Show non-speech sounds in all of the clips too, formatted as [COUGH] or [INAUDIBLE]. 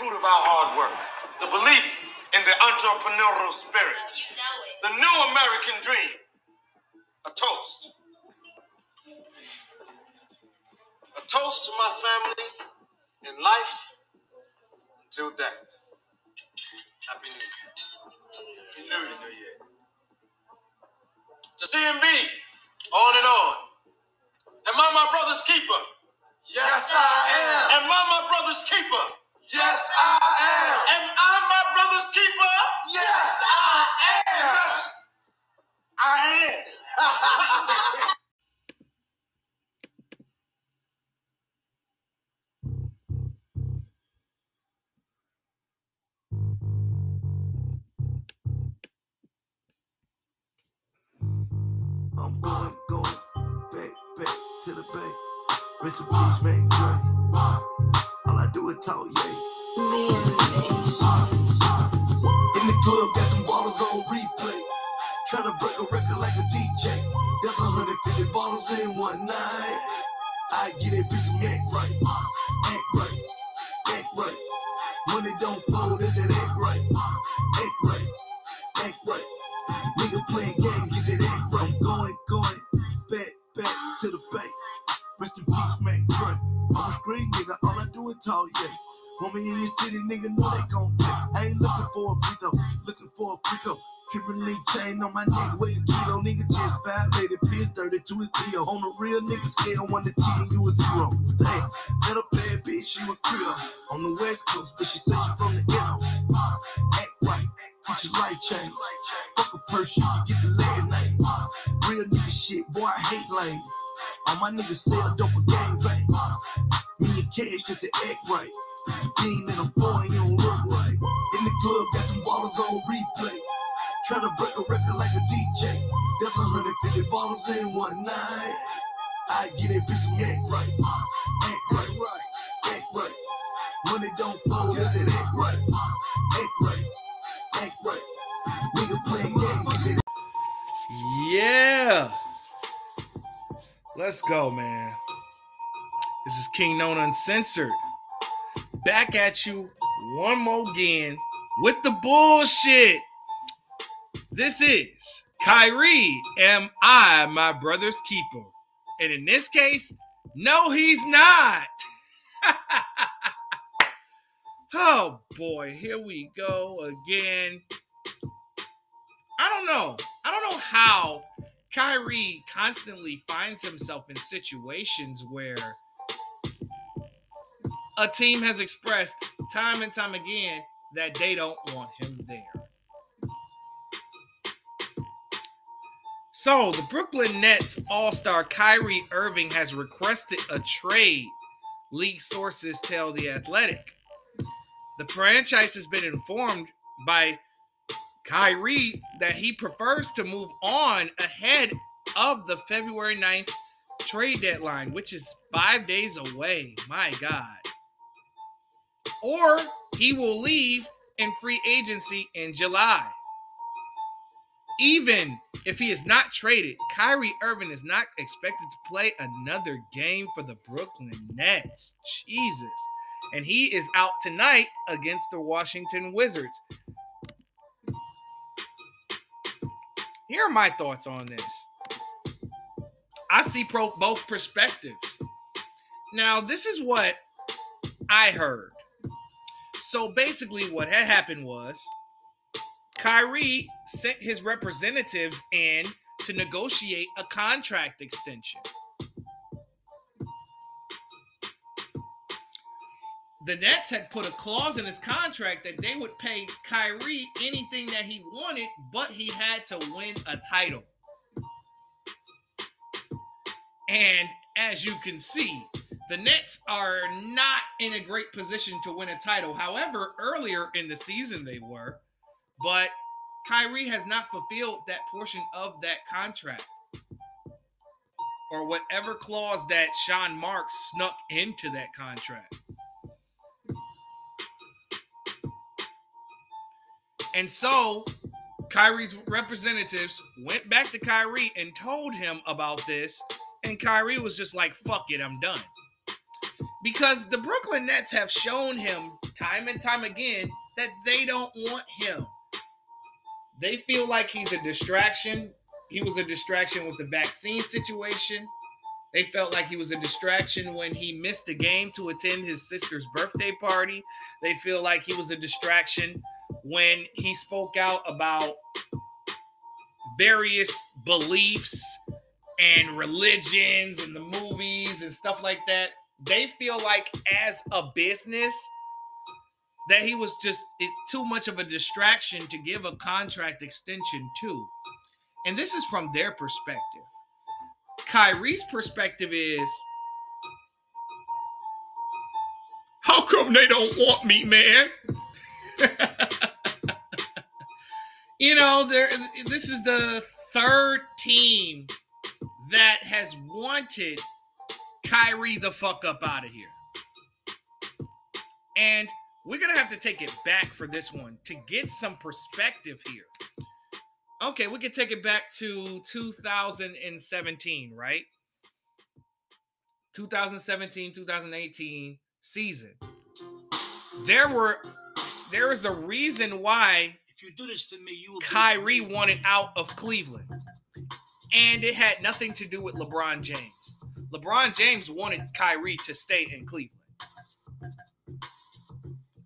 fruit of our hard work, the belief in the entrepreneurial spirit, the new American dream. A toast. A toast to my family in life until death. Happy New Year. Happy New Year. To CMB, on and on. Am I my brother's keeper? Yes, I am. Am I my brother's keeper? Yes, I Am Am I my brother's keeper? Yes, I am. Yes, I am. I'm going, going back, back to the bay. Rest in peace, man. All I do is talk, yeah. In the club, got them bottles on replay. Tryna break a record like a DJ. That's 150 bottles in one night. I get that bitch from act right. Act right. Act right. Money don't fold, it's that act right. Act right. Act right. Nigga playing games, get that act right. Going, going, back, back to the bank. Rest in peace, man. Dre. On the screen, nigga, all I do is talk, yeah. Homie in your city, nigga, know they gon' play. I ain't looking for a free looking for a throw. Kimberly chain on my neck, weigh a kilo, nigga just violated. Piss 32 is deal. Oh. On a real nigga scale, 1 to 10, you a zero. Damn, that a bad bitch, she was Creole. On the west coast, but she said she from the ghetto. Act right, teach your life change. Fuck a purse, you can get the leg name. Real nigga shit, boy, I hate lanes. All my niggas sell dope for gang bang. Me and Cash get the act right. I'm foreign, you don't look. In the club, got them bottles on replay. Tryna break a record like a DJ. That's 150 bottles in one night. I get that bitch act right. Act right, right, act right. Money don't fold, that's it, act right. Act right, act right. Playing games, Yeah. Let's go, man. This is Kingknown Uncensored. Back at you one more again with the bullshit. This is Kyrie, am I my brother's keeper? And in this case, no, he's not. [LAUGHS] oh boy, here we go again. I don't know. I don't know how Kyrie constantly finds himself in situations where a team has expressed time and time again that they don't want him there. So, the Brooklyn Nets All Star Kyrie Irving has requested a trade, league sources tell The Athletic. The franchise has been informed by Kyrie that he prefers to move on ahead of the February 9th trade deadline, which is five days away. My God. Or he will leave in free agency in July. Even if he is not traded, Kyrie Irving is not expected to play another game for the Brooklyn Nets. Jesus. And he is out tonight against the Washington Wizards. Here are my thoughts on this. I see pro- both perspectives. Now, this is what I heard. So basically, what had happened was Kyrie sent his representatives in to negotiate a contract extension. The Nets had put a clause in his contract that they would pay Kyrie anything that he wanted, but he had to win a title. And as you can see, the Nets are not in a great position to win a title. However, earlier in the season they were, but Kyrie has not fulfilled that portion of that contract or whatever clause that Sean Marks snuck into that contract. And so Kyrie's representatives went back to Kyrie and told him about this. And Kyrie was just like, fuck it, I'm done. Because the Brooklyn Nets have shown him time and time again that they don't want him. They feel like he's a distraction. He was a distraction with the vaccine situation. They felt like he was a distraction when he missed the game to attend his sister's birthday party. They feel like he was a distraction when he spoke out about various beliefs and religions and the movies and stuff like that. They feel like as a business that he was just it's too much of a distraction to give a contract extension to. And this is from their perspective. Kyrie's perspective is how come they don't want me, man? [LAUGHS] you know, there this is the third team that has wanted Kyrie the fuck up out of here. And we're going to have to take it back for this one to get some perspective here. Okay, we can take it back to 2017, right? 2017, 2018 season. There were there is a reason why If you do this to me, you will Kyrie wanted out of Cleveland. And it had nothing to do with LeBron James. LeBron James wanted Kyrie to stay in Cleveland.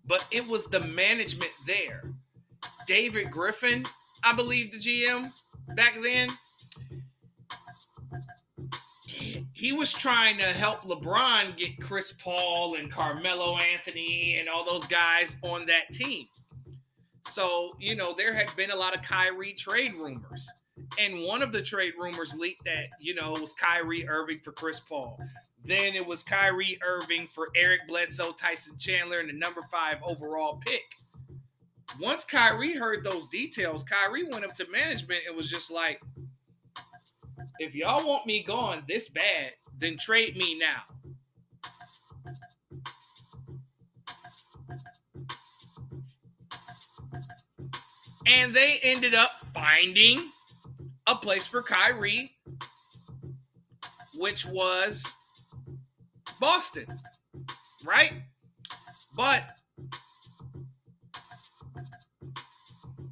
But it was the management there. David Griffin, I believe the GM back then, he was trying to help LeBron get Chris Paul and Carmelo Anthony and all those guys on that team. So, you know, there had been a lot of Kyrie trade rumors. And one of the trade rumors leaked that, you know, it was Kyrie Irving for Chris Paul. Then it was Kyrie Irving for Eric Bledsoe, Tyson Chandler, and the number five overall pick. Once Kyrie heard those details, Kyrie went up to management and was just like, if y'all want me gone this bad, then trade me now. And they ended up finding a place for Kyrie, which was Boston, right? But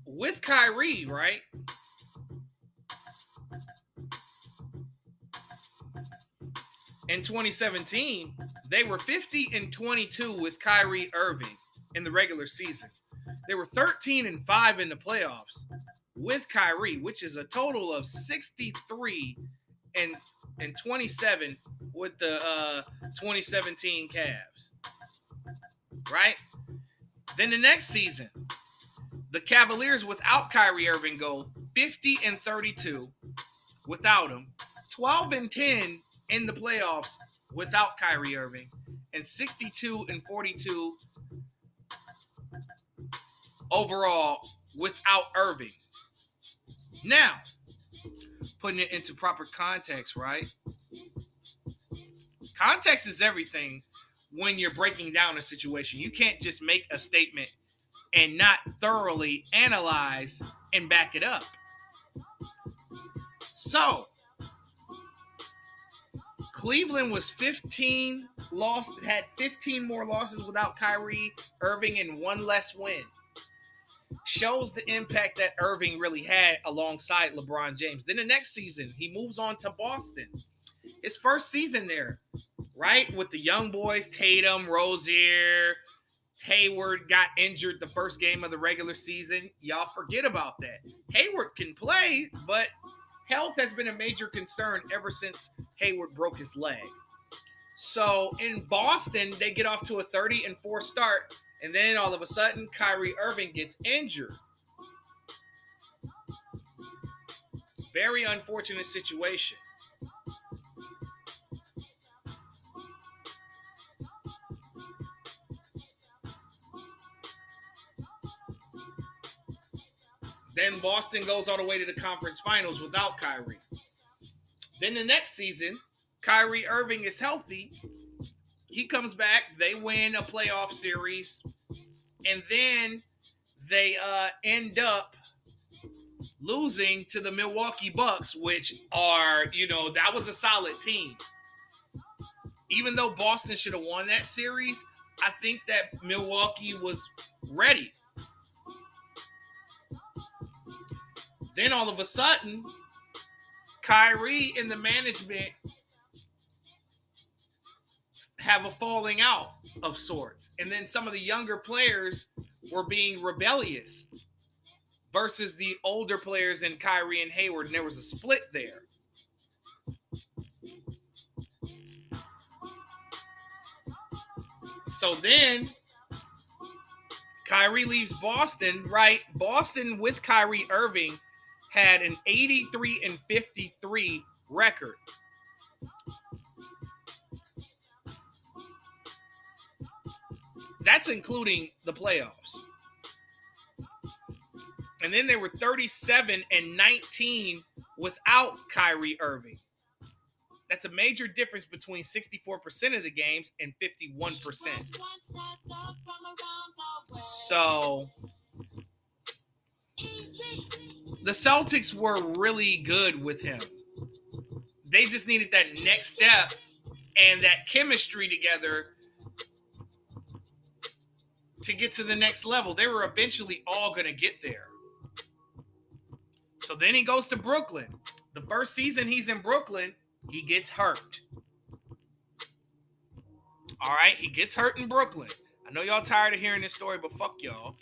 with Kyrie, right? In 2017, they were 50 and 22 with Kyrie Irving in the regular season. They were 13 and 5 in the playoffs with Kyrie, which is a total of 63 and and 27 with the uh 2017 Cavs. Right? Then the next season, the Cavaliers without Kyrie Irving go 50 and 32 without him, 12 and 10 in the playoffs without Kyrie Irving, and 62 and 42 overall without Irving. Now, putting it into proper context, right? Context is everything when you're breaking down a situation. You can't just make a statement and not thoroughly analyze and back it up. So, Cleveland was 15 lost had 15 more losses without Kyrie Irving and one less win shows the impact that Irving really had alongside LeBron James. Then the next season, he moves on to Boston. His first season there, right? With the young boys, Tatum, Rozier, Hayward got injured the first game of the regular season. Y'all forget about that. Hayward can play, but health has been a major concern ever since Hayward broke his leg. So in Boston, they get off to a 30 and 4 start and then all of a sudden, Kyrie Irving gets injured. Very unfortunate situation. Then Boston goes all the way to the conference finals without Kyrie. Then the next season, Kyrie Irving is healthy. He comes back. They win a playoff series. And then they uh, end up losing to the Milwaukee Bucks, which are, you know, that was a solid team. even though Boston should have won that series, I think that Milwaukee was ready. Then all of a sudden, Kyrie and the management have a falling out of sorts. And then some of the younger players were being rebellious versus the older players in Kyrie and Hayward, and there was a split there. So then Kyrie leaves Boston, right? Boston with Kyrie Irving had an 83 and 53 record. That's including the playoffs. And then they were 37 and 19 without Kyrie Irving. That's a major difference between 64% of the games and 51%. So the Celtics were really good with him. They just needed that next step and that chemistry together to get to the next level. They were eventually all going to get there. So then he goes to Brooklyn. The first season he's in Brooklyn, he gets hurt. All right, he gets hurt in Brooklyn. I know y'all tired of hearing this story, but fuck y'all.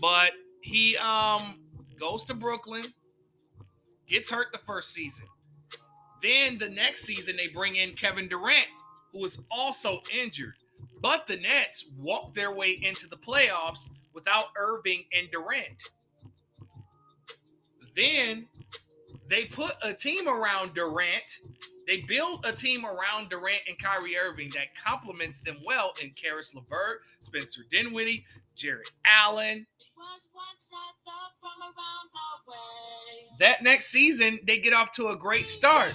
But he um goes to Brooklyn, gets hurt the first season. Then the next season they bring in Kevin Durant, who is also injured. But the Nets walked their way into the playoffs without Irving and Durant. Then they put a team around Durant. They built a team around Durant and Kyrie Irving that complements them well in Caris LeVert, Spencer Dinwiddie, Jarrett Allen. That next season, they get off to a great start.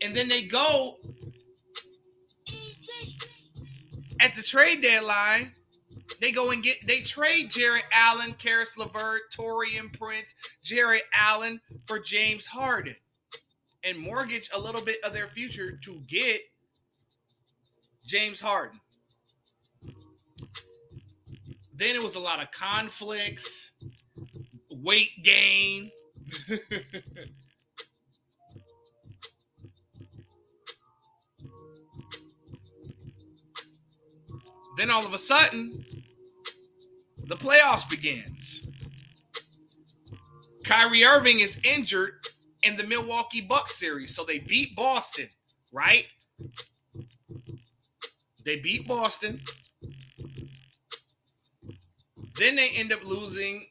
And then they go at the trade deadline they go and get they trade Jarrett Allen, Caris LeVert, Taurean Prince, Jarrett Allen for James Harden, and mortgage a little bit of their future to get James Harden. Then it was a lot of conflicts, weight gain. [LAUGHS] then all of a sudden, the playoffs begins. Kyrie Irving is injured in the Milwaukee Bucks series, so they beat Boston, right? They beat Boston. Then they end up losing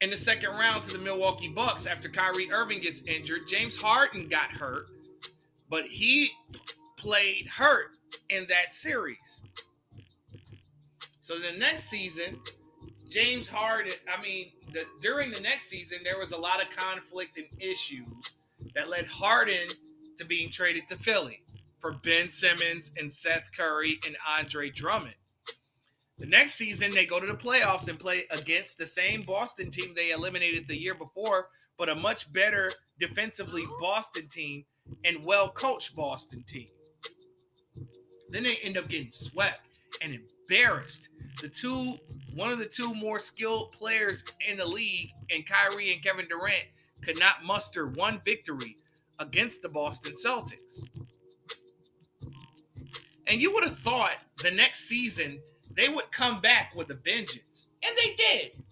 in the second round to the Milwaukee Bucks after Kyrie Irving gets injured. James Harden got hurt, but he played hurt in that series. So the next season, James Harden, I mean, the, during the next season, there was a lot of conflict and issues that led Harden to being traded to Philly for Ben Simmons and Seth Curry and Andre Drummond. The next season, they go to the playoffs and play against the same Boston team they eliminated the year before, but a much better defensively Boston team and well coached Boston team. Then they end up getting swept and embarrassed. The two, one of the two more skilled players in the league, and Kyrie and Kevin Durant, could not muster one victory against the Boston Celtics. And you would have thought the next season they would come back with a vengeance. And they did.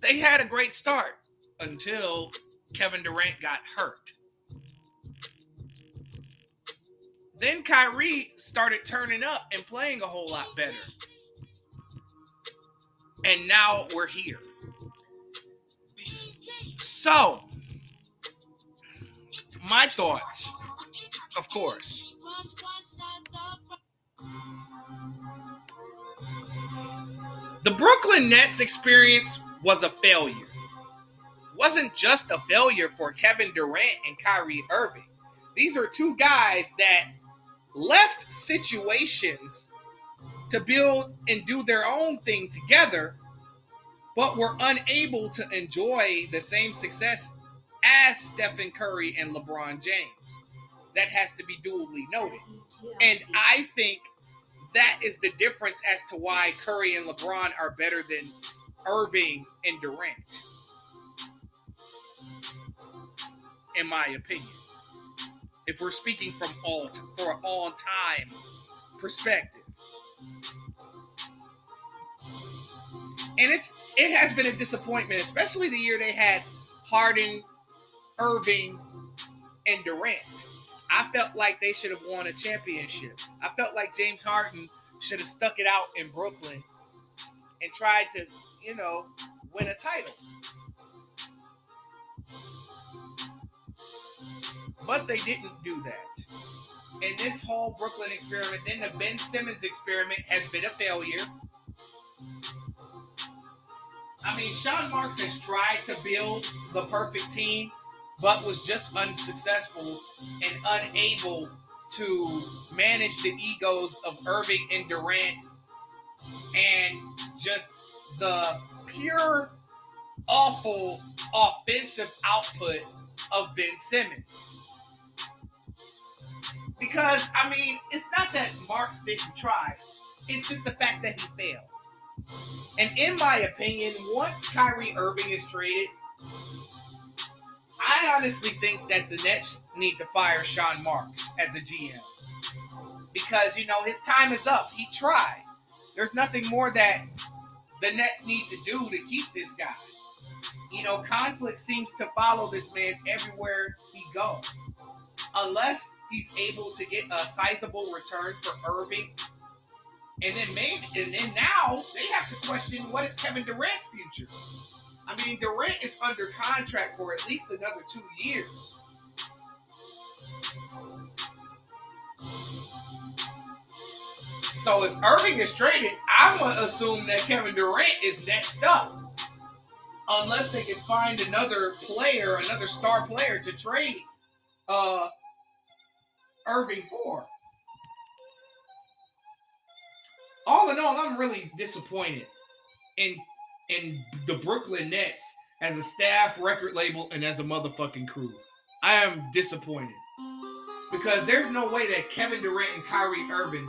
They had a great start until Kevin Durant got hurt. Then Kyrie started turning up and playing a whole lot better. And now we're here. So, my thoughts, of course. The Brooklyn Nets experience was a failure. Wasn't just a failure for Kevin Durant and Kyrie Irving. These are two guys that left situations to build and do their own thing together, but were unable to enjoy the same success as Stephen Curry and LeBron James. that has to be duly noted. And I think that is the difference as to why Curry and LeBron are better than Irving and Durant. In my opinion. If we're speaking from all for all time perspective. And it's it has been a disappointment, especially the year they had Harden, Irving, and Durant. I felt like they should have won a championship. I felt like James Harden should have stuck it out in Brooklyn and tried to, you know, win a title. But they didn't do that. And this whole Brooklyn experiment, then the Ben Simmons experiment has been a failure. I mean, Sean Marks has tried to build the perfect team, but was just unsuccessful and unable to manage the egos of Irving and Durant and just the pure awful offensive output of Ben Simmons. Because, I mean, it's not that Marks didn't try, it's just the fact that he failed. And in my opinion, once Kyrie Irving is traded, I honestly think that the Nets need to fire Sean Marks as a GM. Because, you know, his time is up. He tried. There's nothing more that the Nets need to do to keep this guy. You know, conflict seems to follow this man everywhere he goes. Unless he's able to get a sizable return for Irving and then maybe, and then now they have to question what is Kevin Durant's future. I mean, Durant is under contract for at least another two years. So if Irving is traded, I'm gonna assume that Kevin Durant is next up, unless they can find another player, another star player to trade uh, Irving for. all in all, I'm really disappointed in in the Brooklyn Nets as a staff, record label, and as a motherfucking crew. I am disappointed because there's no way that Kevin Durant and Kyrie Irving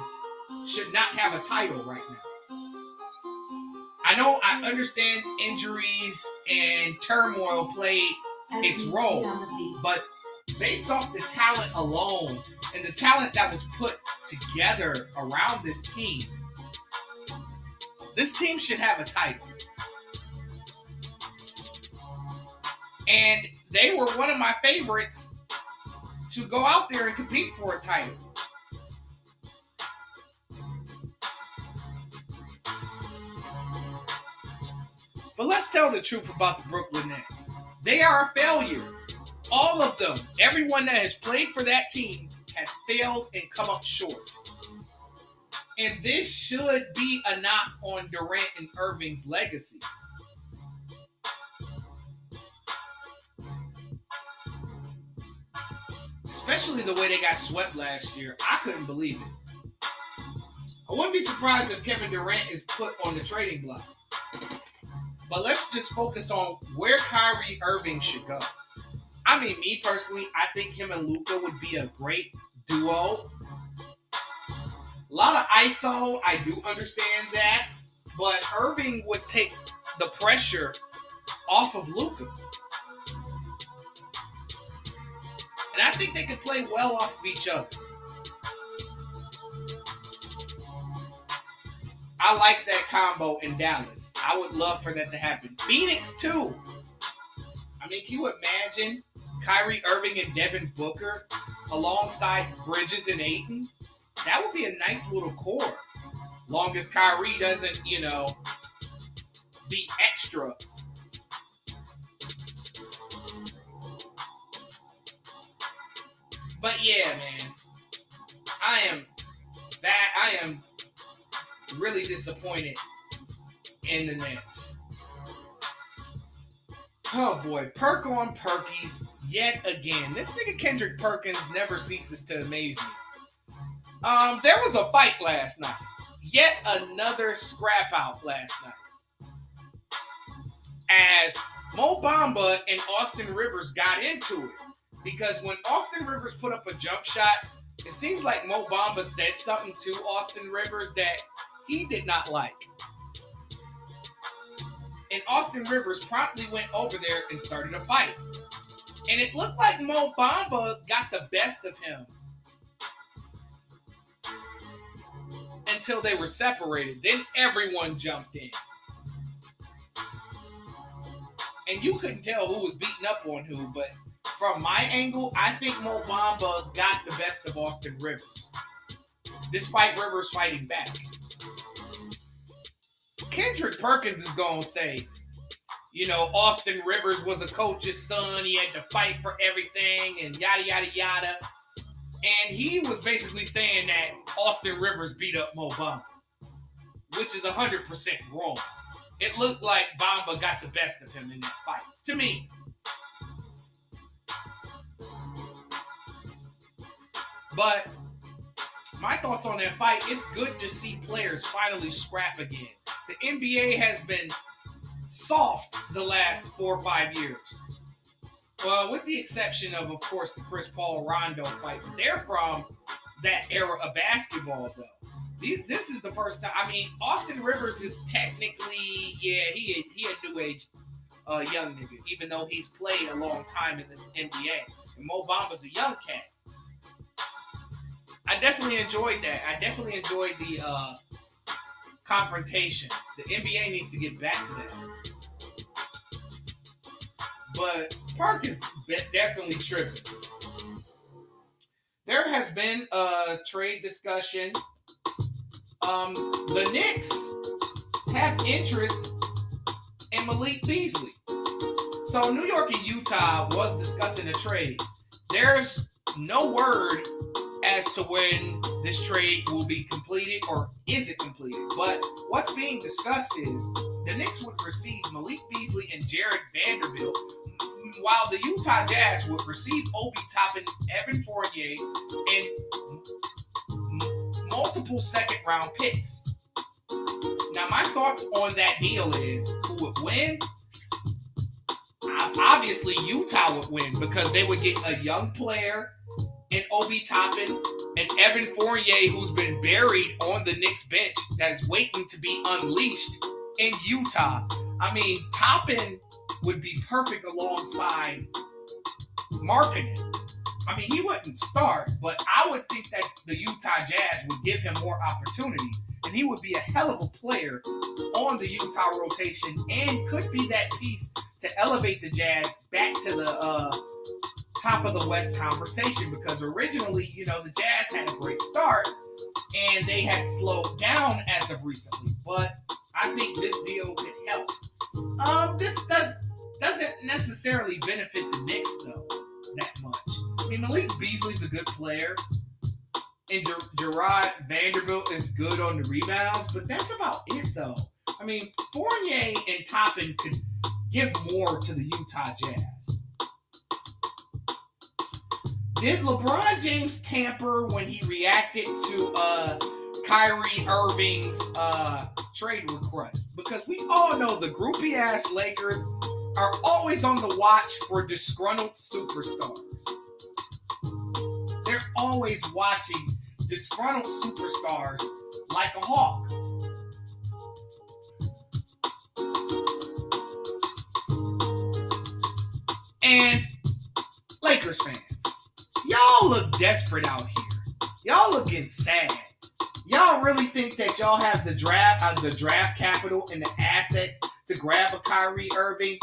should not have a title right now. I know I understand injuries and turmoil played its role, but based off the talent alone and the talent that was put together around this team, this team should have a title. And they were one of my favorites to go out there and compete for a title. But let's tell the truth about the Brooklyn Nets. They are a failure. All of them, everyone that has played for that team has failed and come up short. And this should be a knock on Durant and Irving's legacies. Especially the way they got swept last year. I couldn't believe it. I wouldn't be surprised if Kevin Durant is put on the trading block. But let's just focus on where Kyrie Irving should go. I mean, me personally, I think him and Luka would be a great duo a lot of ISO, I do understand that, but Irving would take the pressure off of Luka. And I think they could play well off of each other. I like that combo in Dallas. I would love for that to happen. Phoenix, too. I mean, can you imagine Kyrie Irving and Devin Booker alongside Bridges and Ayton? that would be a nice little core. Long as Kyrie doesn't, you know, be extra. But yeah, man, I am that I am really disappointed in the Nets. Oh boy, perk on Perkies yet again. This nigga Kendrick Perkins never ceases to amaze me. Um, there was a fight last night. Yet another scrap out last night. As Mo Bamba and Austin Rivers got into it. because when Austin Rivers put up a jump shot, it seems like Mo Bamba said something to Austin Rivers that he did not like. And Austin Rivers promptly went over there and started a fight. And it looked like Mo Bamba got the best of him until they were separated. Then everyone jumped in. And you couldn't tell who was beating up on who, but from my angle, I think Mo Bamba got the best of Austin Rivers, despite Rivers fighting back. Kendrick Perkins is to say, you know, Austin Rivers was a coach's son. He had to fight for everything and yada, yada, yada. And he was basically saying that Austin Rivers beat up Mo Bamba, which is 100% wrong. It looked like Bamba got the best of him in that fight, to me. But my thoughts on that fight, it's good to see players finally scrap again. The NBA has been soft the last four or five years. Well, with the exception of, of course, the Chris Paul Rondo fight. They're from that era of basketball, though. These, this is the first time. I mean, Austin Rivers is technically, yeah, he he a new age uh, young nigga, even though he's played a long time in this NBA. And Mo Bamba's a young cat. I definitely enjoyed that. I definitely enjoyed the uh, confrontations. The NBA needs to get back to that. But Park is definitely tripping. There has been a trade discussion. Um, the Knicks have interest in Malik Beasley. So New York and Utah was discussing a trade. There's no word as to when this trade will be completed or is it completed. But what's being discussed is the Knicks would receive Malik Beasley and Jarred Vanderbilt, while the Utah Jazz would receive Obi Toppin, Evan Fournier, and multiple second round picks. Now, my thoughts on that deal is who would win? Obviously, Utah would win because they would get a young player and Obi Toppin and Evan Fournier, who's been buried on the Knicks bench, that's waiting to be unleashed in Utah. I mean, Toppin would be perfect alongside Markkanen. I mean, he wouldn't start, but I would think that the Utah Jazz would give him more opportunities, and he would be a hell of a player on the Utah rotation, and could be that piece to elevate the Jazz back to the uh, top of the West conversation because originally, you know, the Jazz had a great start and they had slowed down as of recently. But I think this deal could help. Um, this does doesn't necessarily benefit the Knicks though that much. I mean, Malik Beasley's a good player, and Ger- Jarred Vanderbilt is good on the rebounds, but that's about it though. I mean, Fournier and Toppin could give more to the Utah Jazz. Did LeBron James tamper when he reacted to uh, Kyrie Irving's uh, trade request? Because we all know the groupie ass Lakers are always on the watch for disgruntled superstars. They're always watching disgruntled superstars like a hawk. And Lakers fans, y'all look desperate out here. Y'all looking sad. Y'all really think that y'all have the draft, uh, the draft capital and the assets to grab a Kyrie Irving?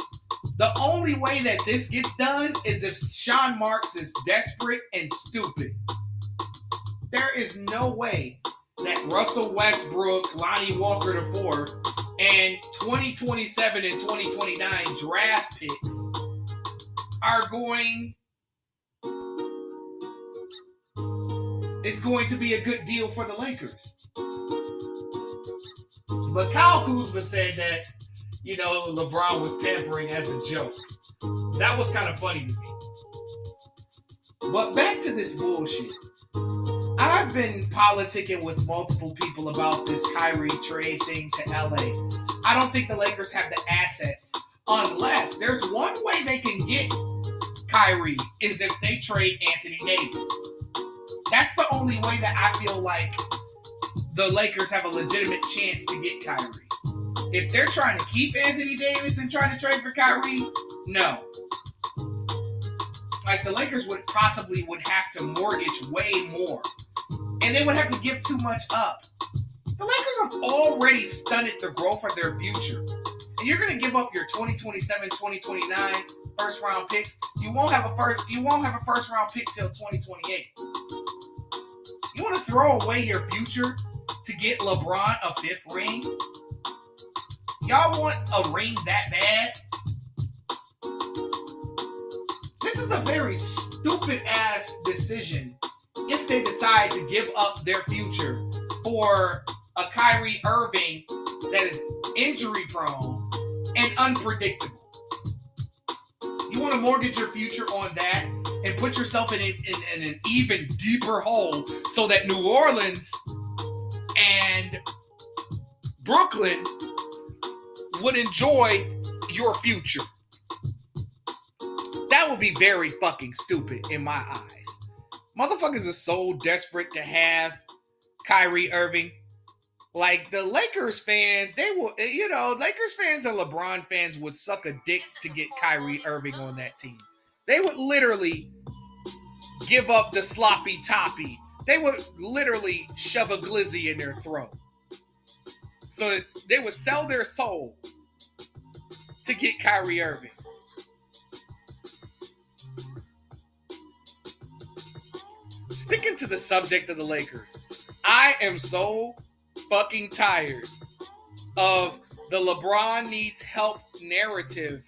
The only way that this gets done is if Sean Marks is desperate and stupid. There is no way that Russell Westbrook, Lonnie Walker IV, and 2027 and 2029 draft picks are going is going to be a good deal for the Lakers. But Kyle Kuzma said that, you know, LeBron was tampering as a joke. That was kind of funny to me. But back to this bullshit. I've been politicking with multiple people about this Kyrie trade thing to LA. I don't think the Lakers have the assets unless there's one way they can get Kyrie is if they trade Anthony Davis. That's the only way that I feel like the Lakers have a legitimate chance to get Kyrie. If they're trying to keep Anthony Davis and trying to trade for Kyrie, no. Like the Lakers would possibly would have to mortgage way more. And they would have to give too much up. The Lakers have already stunted the growth of their future. And you're going to give up your 2027, 2029 first round picks. You won't have a first you won't have a first round pick till 2028. You want to throw away your future to get LeBron a fifth ring? Y'all want a ring that bad? This is a very stupid ass decision if they decide to give up their future for a Kyrie Irving that is injury prone and unpredictable. You want to mortgage your future on that and put yourself in, a, in, in an even deeper hole so that New Orleans and Brooklyn would enjoy your future. That would be very fucking stupid in my eyes. Motherfuckers are so desperate to have Kyrie Irving. Like the Lakers fans, they will, eh, you know, Lakers fans and LeBron fans would suck a dick to get Kyrie Irving on that team. They would literally give up the sloppy toppy. They would literally shove a glizzy in their throat. So they would sell their soul to get Kyrie Irving. Sticking to the subject of the Lakers, I am so fucking tired of the LeBron needs help narrative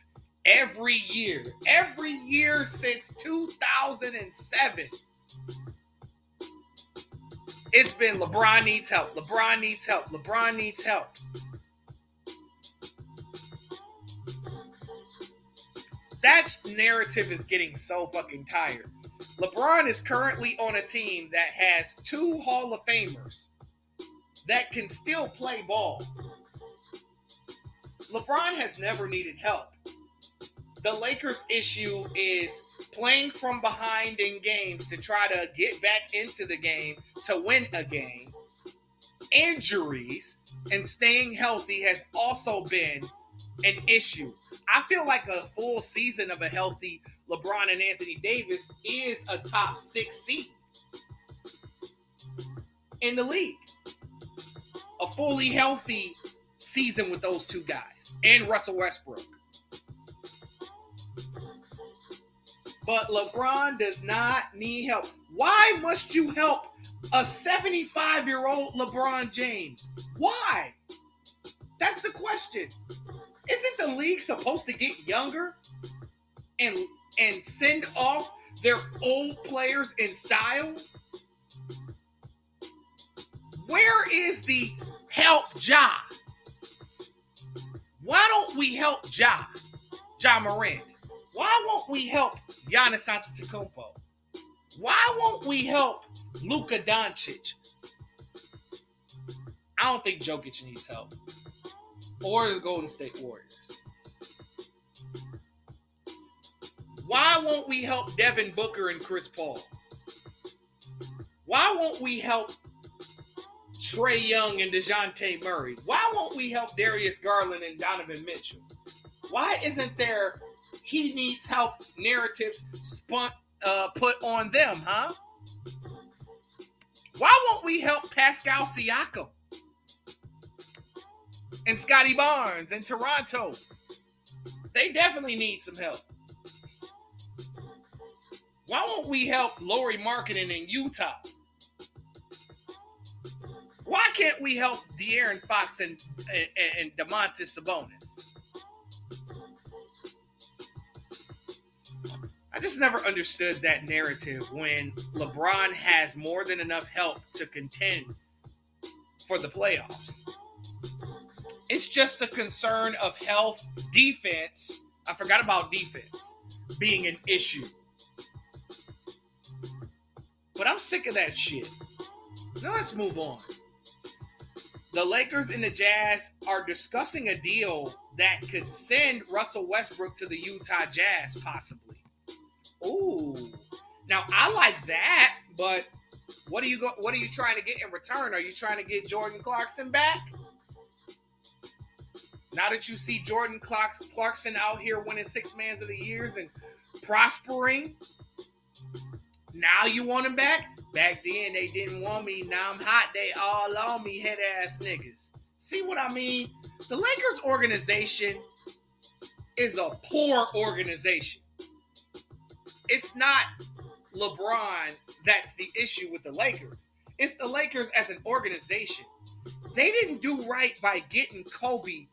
every year. Every year since 2007. It's been LeBron needs help. LeBron needs help. LeBron needs help. That narrative is getting so fucking tired. LeBron is currently on a team that has two Hall of Famers that can still play ball. LeBron has never needed help. The Lakers' issue is playing from behind in games to try to get back into the game to win a game. Injuries and staying healthy has also been an issue. I feel like a full season of a healthy LeBron and Anthony Davis is a top six seed in the league. Fully healthy season with those two guys and Russell Westbrook. But LeBron does not need help. Why must you help a 75 year old LeBron James? Why? That's the question. Isn't the league supposed to get younger and and send off their old players in style? Where is the help Ja? Why don't we help Ja? Ja Morant. Why won't we help Giannis Antetokounmpo? Why won't we help Luka Doncic? I don't think Jokic needs help. Or the Golden State Warriors. Why won't we help Devin Booker and Chris Paul? Why won't we help Trae Young and Dejounte Murray? Why won't we help Darius Garland and Donovan Mitchell? Why isn't there he needs help narratives spun, uh, put on them, huh? Why won't we help Pascal Siakam and Scottie Barnes and Toronto? They definitely need some help. Why won't we help Lauri Markkanen in Utah? Why can't we help De'Aaron Fox and, and, and Domantas Sabonis? I just never understood that narrative when LeBron has more than enough help to contend for the playoffs. It's just the concern of health, defense. I forgot about defense being an issue. But I'm sick of that shit. Now let's move on. The Lakers and the Jazz are discussing a deal that could send Russell Westbrook to the Utah Jazz, possibly. Ooh. Now I like that, but what are you go what are you trying to get in return? Are you trying to get Jordan Clarkson back? Now that you see Jordan Clarkson out here winning six mans of the years and prospering, now you want him back? Back then they didn't want me. Now I'm hot. They all on me, head ass niggas. See what I mean? The Lakers organization is a poor organization. It's not LeBron that's the issue with the Lakers. It's the Lakers as an organization. They didn't do right by getting Kobe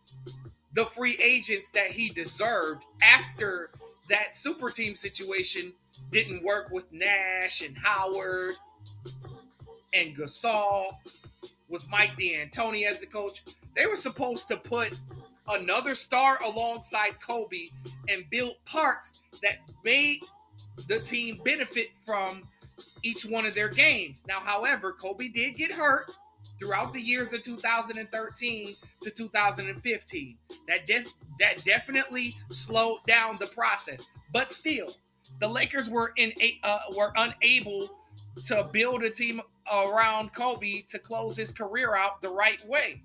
the free agents that he deserved after that super team situation didn't work with Nash and Howard and Gasol with Mike D'Antoni as the coach. They were supposed to put another star alongside Kobe and build parts that made the team benefit from each one of their games. Now, however, Kobe did get hurt throughout the years of 2013 to 2015. That def- that definitely slowed down the process. But still, the Lakers were in a, uh, were unable to build a team around Kobe to close his career out the right way.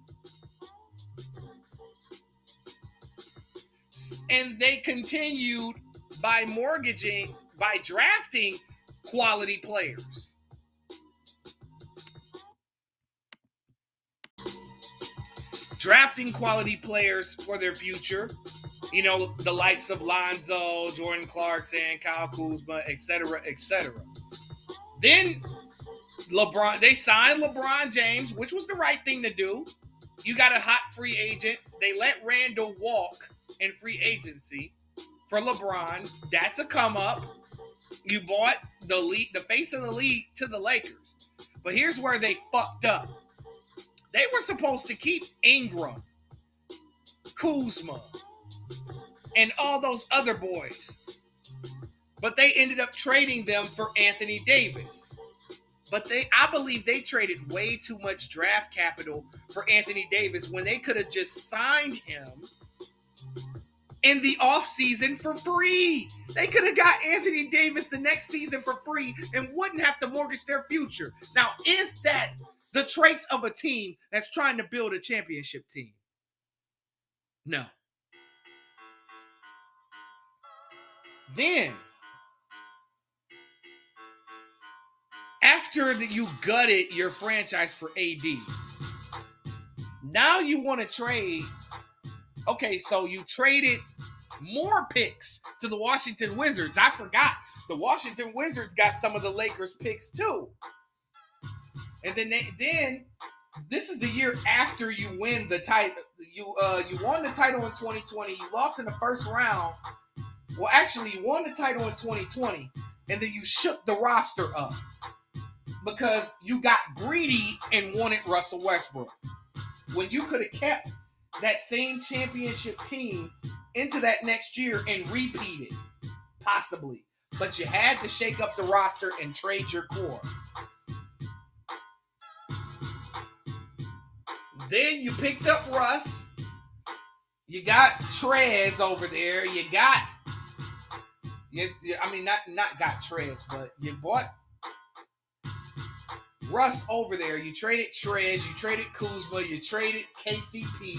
And they continued by mortgaging, by drafting quality players. Drafting quality players for their future. You know, the likes of Lonzo, Jordan Clarkson, Kyle Kuzma, etc., etc. Then LeBron, they signed LeBron James, which was the right thing to do. You got a hot free agent. They let Randle walk in free agency for LeBron. That's a come up. You bought the lead, the face of the league to the Lakers. But here's where they fucked up. They were supposed to keep Ingram, Kuzma, and all those other boys. But they ended up trading them for Anthony Davis. But they I believe they traded way too much draft capital for Anthony Davis when they could have just signed him in the offseason for free. They could have got Anthony Davis the next season for free and wouldn't have to mortgage their future. Now, is that the traits of a team that's trying to build a championship team? No. Then, after that you gutted your franchise for AD, now you want to trade Okay, so you traded more picks to the Washington Wizards. I forgot. The Washington Wizards got some of the Lakers picks too. And then they, then this is the year after you win the title. You uh you won the title in 2020. You lost in the first round. Well, actually, you won the title in 2020, and then you shook the roster up because you got greedy and wanted Russell Westbrook when you could have kept that same championship team into that next year and repeat it, possibly. But you had to shake up the roster and trade your core. Then you picked up Russ. You got Trez over there. You got, you, I mean, not not got Trez, but you bought Russ over there. You traded Trez, you traded Kuzma, you traded KCP.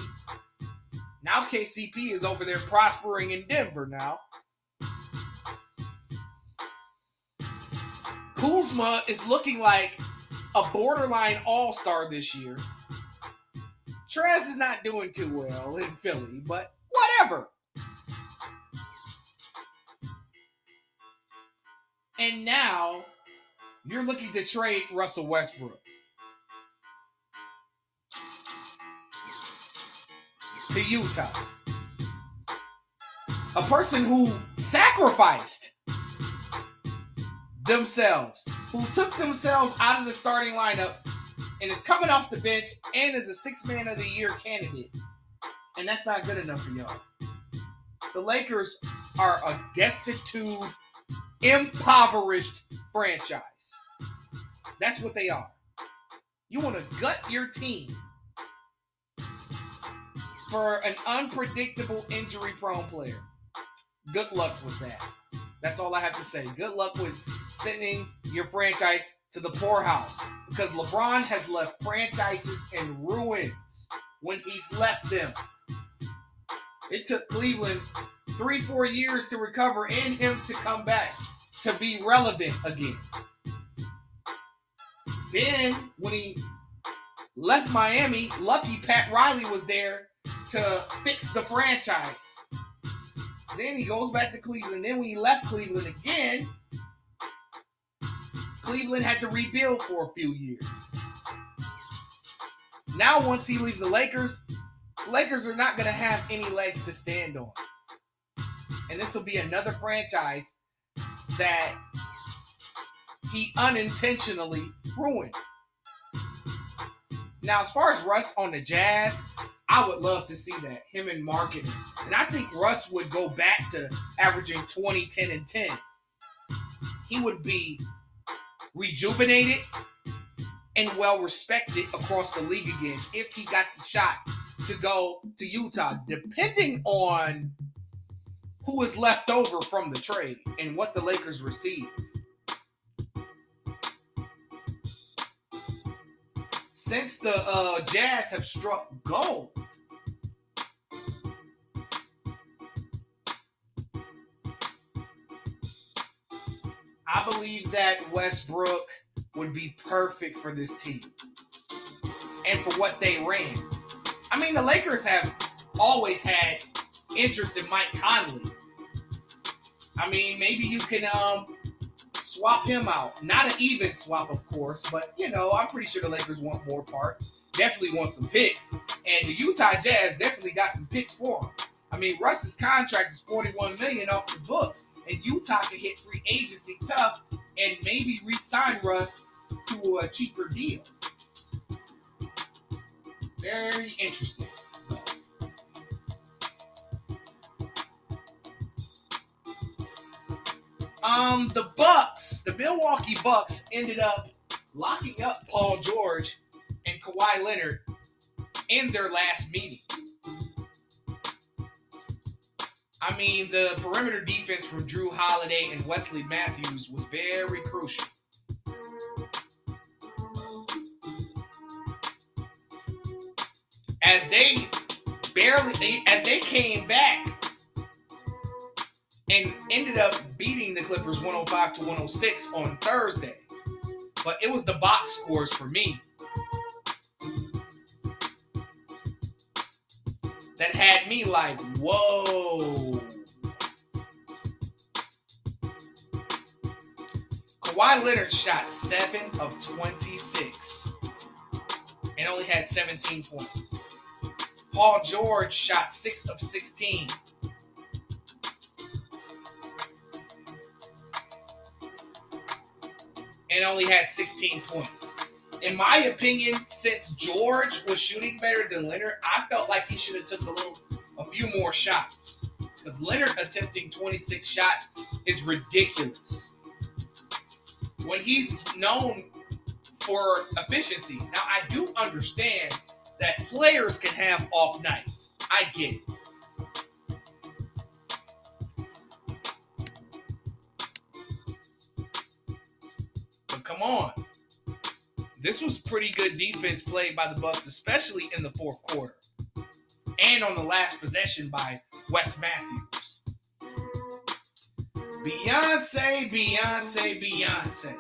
Now KCP is over there prospering in Denver now. Kuzma is looking like a borderline all-star this year. Trez is not doing too well in Philly, but whatever. And now you're looking to trade Russell Westbrook. To Utah. A person who sacrificed themselves, who took themselves out of the starting lineup and is coming off the bench and is a six man of the year candidate. And that's not good enough for y'all. The Lakers are a destitute, impoverished franchise. That's what they are. You want to gut your team for an unpredictable injury prone player. Good luck with that. That's all I have to say. Good luck with sending your franchise to the poorhouse because LeBron has left franchises in ruins when he's left them. It took Cleveland three, four years to recover and him to come back to be relevant again. Then, when he left Miami, lucky Pat Riley was there to fix the franchise. Then he goes back to Cleveland. Then when he left Cleveland again, Cleveland had to rebuild for a few years. Now, once he leaves the Lakers, Lakers are not going to have any legs to stand on. And this will be another franchise that he unintentionally ruined. Now, as far as Russ on the Jazz, I would love to see that him in marketing, and I think Russ would go back to averaging 20, 10, and 10. He would be rejuvenated and well respected across the league again if he got the shot to go to Utah, depending on who is left over from the trade and what the Lakers receive. Since the uh, Jazz have struck gold, I believe that Westbrook would be perfect for this team and for what they ran. I mean, the Lakers have always had interest in Mike Conley. I mean, maybe you can um, swap him out. Not an even swap, of course, but you know, I'm pretty sure the Lakers want more parts. Definitely want some picks, and the Utah Jazz definitely got some picks for him. I mean, Russ's contract is 41 million off the books, and Utah can hit free agency tough and maybe re-sign Russ to a cheaper deal. Very interesting. Um, the Bucks, the Milwaukee Bucks, ended up locking up Paul George and Kawhi Leonard in their last meeting. I mean, the perimeter defense from Jrue Holiday and Wesley Matthews was very crucial. As they barely, as they came back and ended up beating the Clippers 105 to 106 on Thursday. But it was the box scores for me that had me like, whoa. Kawhi Leonard shot 7 of 26 and only had 17 points. Paul George shot 6 of 16 and only had 16 points. In my opinion, since George was shooting better than Leonard, I felt like he should have took a little, a few more shots. Because Leonard attempting 26 shots is ridiculous. When he's known for efficiency. Now, I do understand that players can have off nights. I get it. But come on. This was pretty good defense played by the Bucks, especially in the fourth quarter. And on the last possession by Wes Matthews. Beyonce, Beyonce, Beyonce.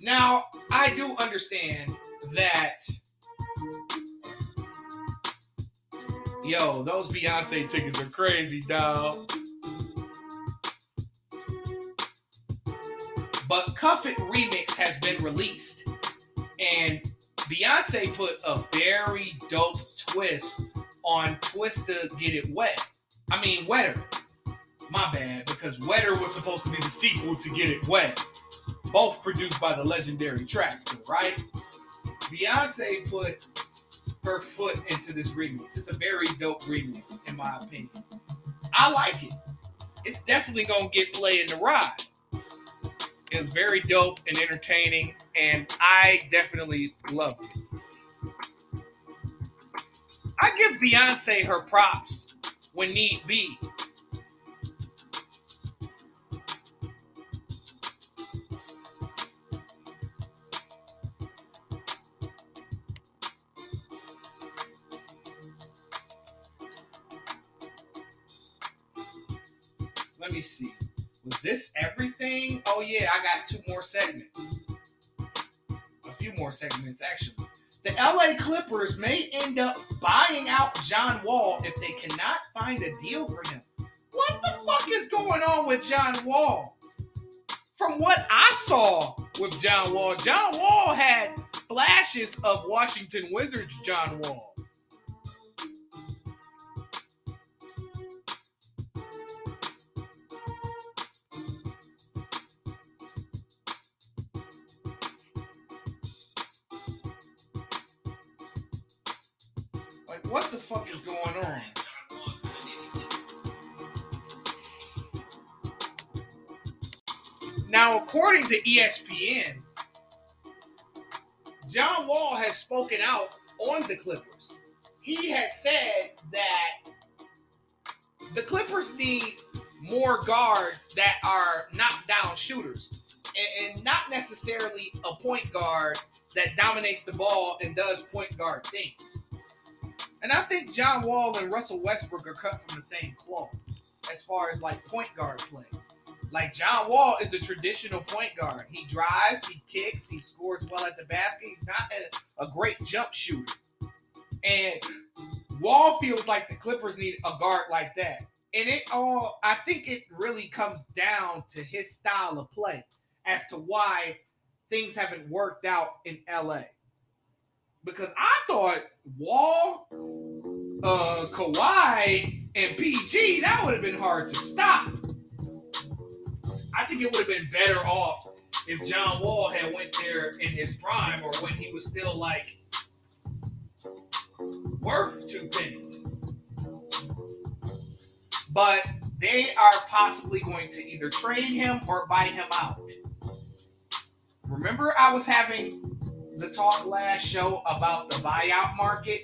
Now, I do understand that Yo, those Beyonce tickets are crazy, dog. But Cuff It Remix has been released. And Beyonce put a very dope twist on Twista Get It Wet. I mean, Wetter. My bad, because Wetter was supposed to be the sequel to Get It Wet. Both produced by the legendary Traxster, right? Beyonce put her foot into this remix. It's a very dope remix, in my opinion. I like it. It's definitely gonna get play in the ride. It's very dope and entertaining, and I definitely love it. I give Beyonce her props when need be. Segments. A few more segments actually. The LA Clippers may end up buying out John Wall if they cannot find a deal for him. What the fuck is going on with John Wall? From what I saw with John Wall, John Wall had flashes of Washington Wizards John Wall. Now, according to ESPN, John Wall has spoken out on the Clippers. He had said that the Clippers need more guards that are knockdown shooters and, and not necessarily a point guard that dominates the ball and does point guard things. And I think John Wall and Russell Westbrook are cut from the same cloth as far as like point guard play. Like John Wall is a traditional point guard. He drives, he kicks, he scores well at the basket. He's not a, a great jump shooter. And Wall feels like the Clippers need a guard like that. And it all, I think it really comes down to his style of play as to why things haven't worked out in LA. Because I thought Wall, uh, Kawhi, and PG, that would have been hard to stop. I think it would have been better off if John Wall had went there in his prime or when he was still like worth two pennies. But they are possibly going to either trade him or buy him out. Remember, I was having the talk last show about the buyout market.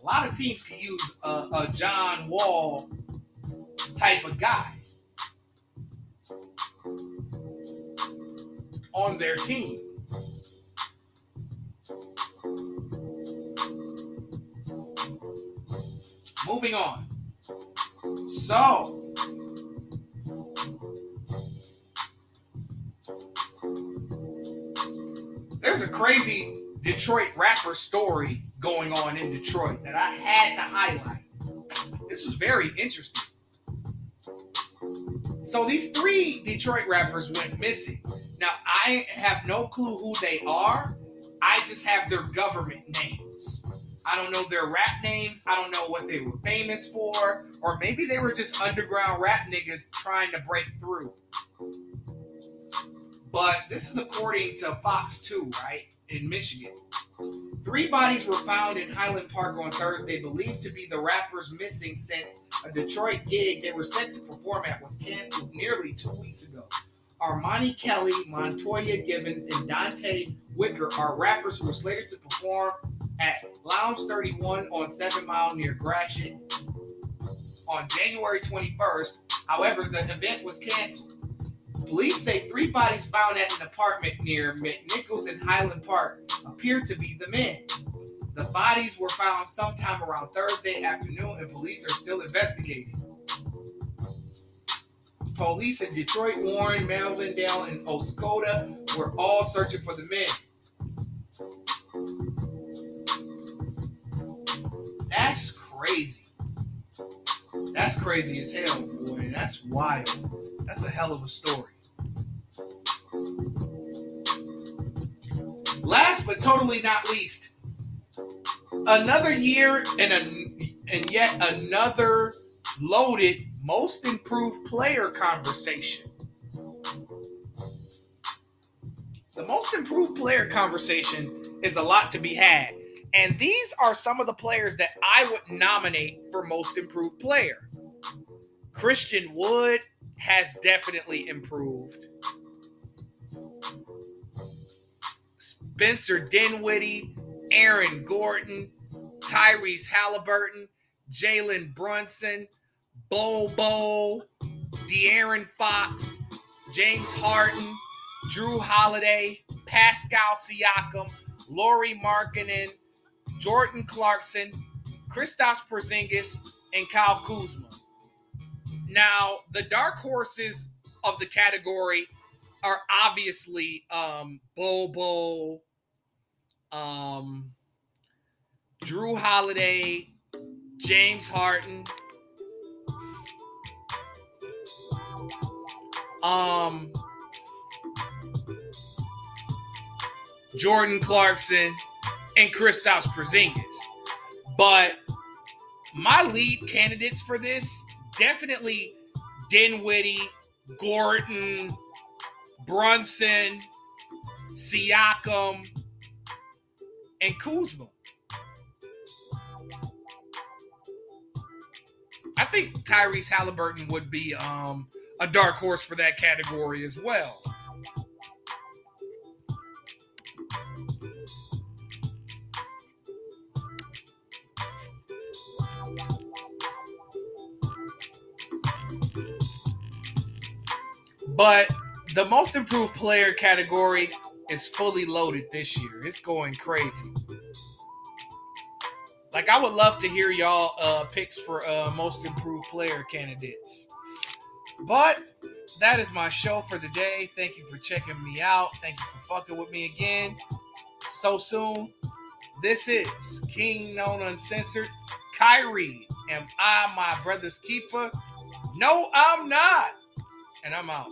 A lot of teams can use a, a John Wall type of guy on their team. Moving on. So, there's a crazy Detroit rapper story going on in Detroit that I had to highlight. This was very interesting. So these three Detroit rappers went missing. Now I have no clue who they are. I just have their government names. I don't know their rap names. I don't know what they were famous for, or maybe they were just underground rap niggas trying to break through. But this is according to Fox 2, right? In Michigan. Three bodies were found in Highland Park on Thursday, believed to be the rappers missing since a Detroit gig they were set to perform at was canceled nearly two weeks ago. Armani Kelly, Montoya Givens, and Dante Wicker are rappers who were slated to perform at Lounge 31 on 7 Mile near Gratiot on January 21st. However, the event was canceled. Police say three bodies found at an apartment near McNichols in Highland Park appear to be the men. The bodies were found sometime around Thursday afternoon, and police are still investigating. Police in Detroit, Warren, Melvindale, and Oscoda were all searching for the men. That's crazy. That's crazy as hell, boy. That's wild. That's a hell of a story. Last but totally not least, another year and a, and yet another loaded most improved player conversation. The most improved player conversation is a lot to be had. And these are some of the players that I would nominate for most improved player. Christian Wood has definitely improved. Spencer Dinwiddie, Aaron Gordon, Tyrese Halliburton, Jalen Brunson, Bobo, De'Aaron Fox, James Harden, Jrue Holiday, Pascal Siakam, Lauri Markkanen, Jordan Clarkson, Kristaps Porzingis, and Kyle Kuzma. Now, the dark horses of the category are obviously um Bobo, um Jrue Holiday, James Harden, um Jordan Clarkson, and Kristaps Porzingis. But my lead candidates for this definitely Dinwiddie, Gordon, Brunson, Siakam, and Kuzma. I think Tyrese Halliburton would be um, a dark horse for that category as well. But the most improved player category is fully loaded this year. It's going crazy. Like I would love to hear y'all uh, picks for uh, most improved player candidates. But that is my show for the day. Thank you for checking me out. Thank you for fucking with me again. So soon. This is Kingknown Uncensored. Kyrie. Am I my brother's keeper? No, I'm not. And I'm out.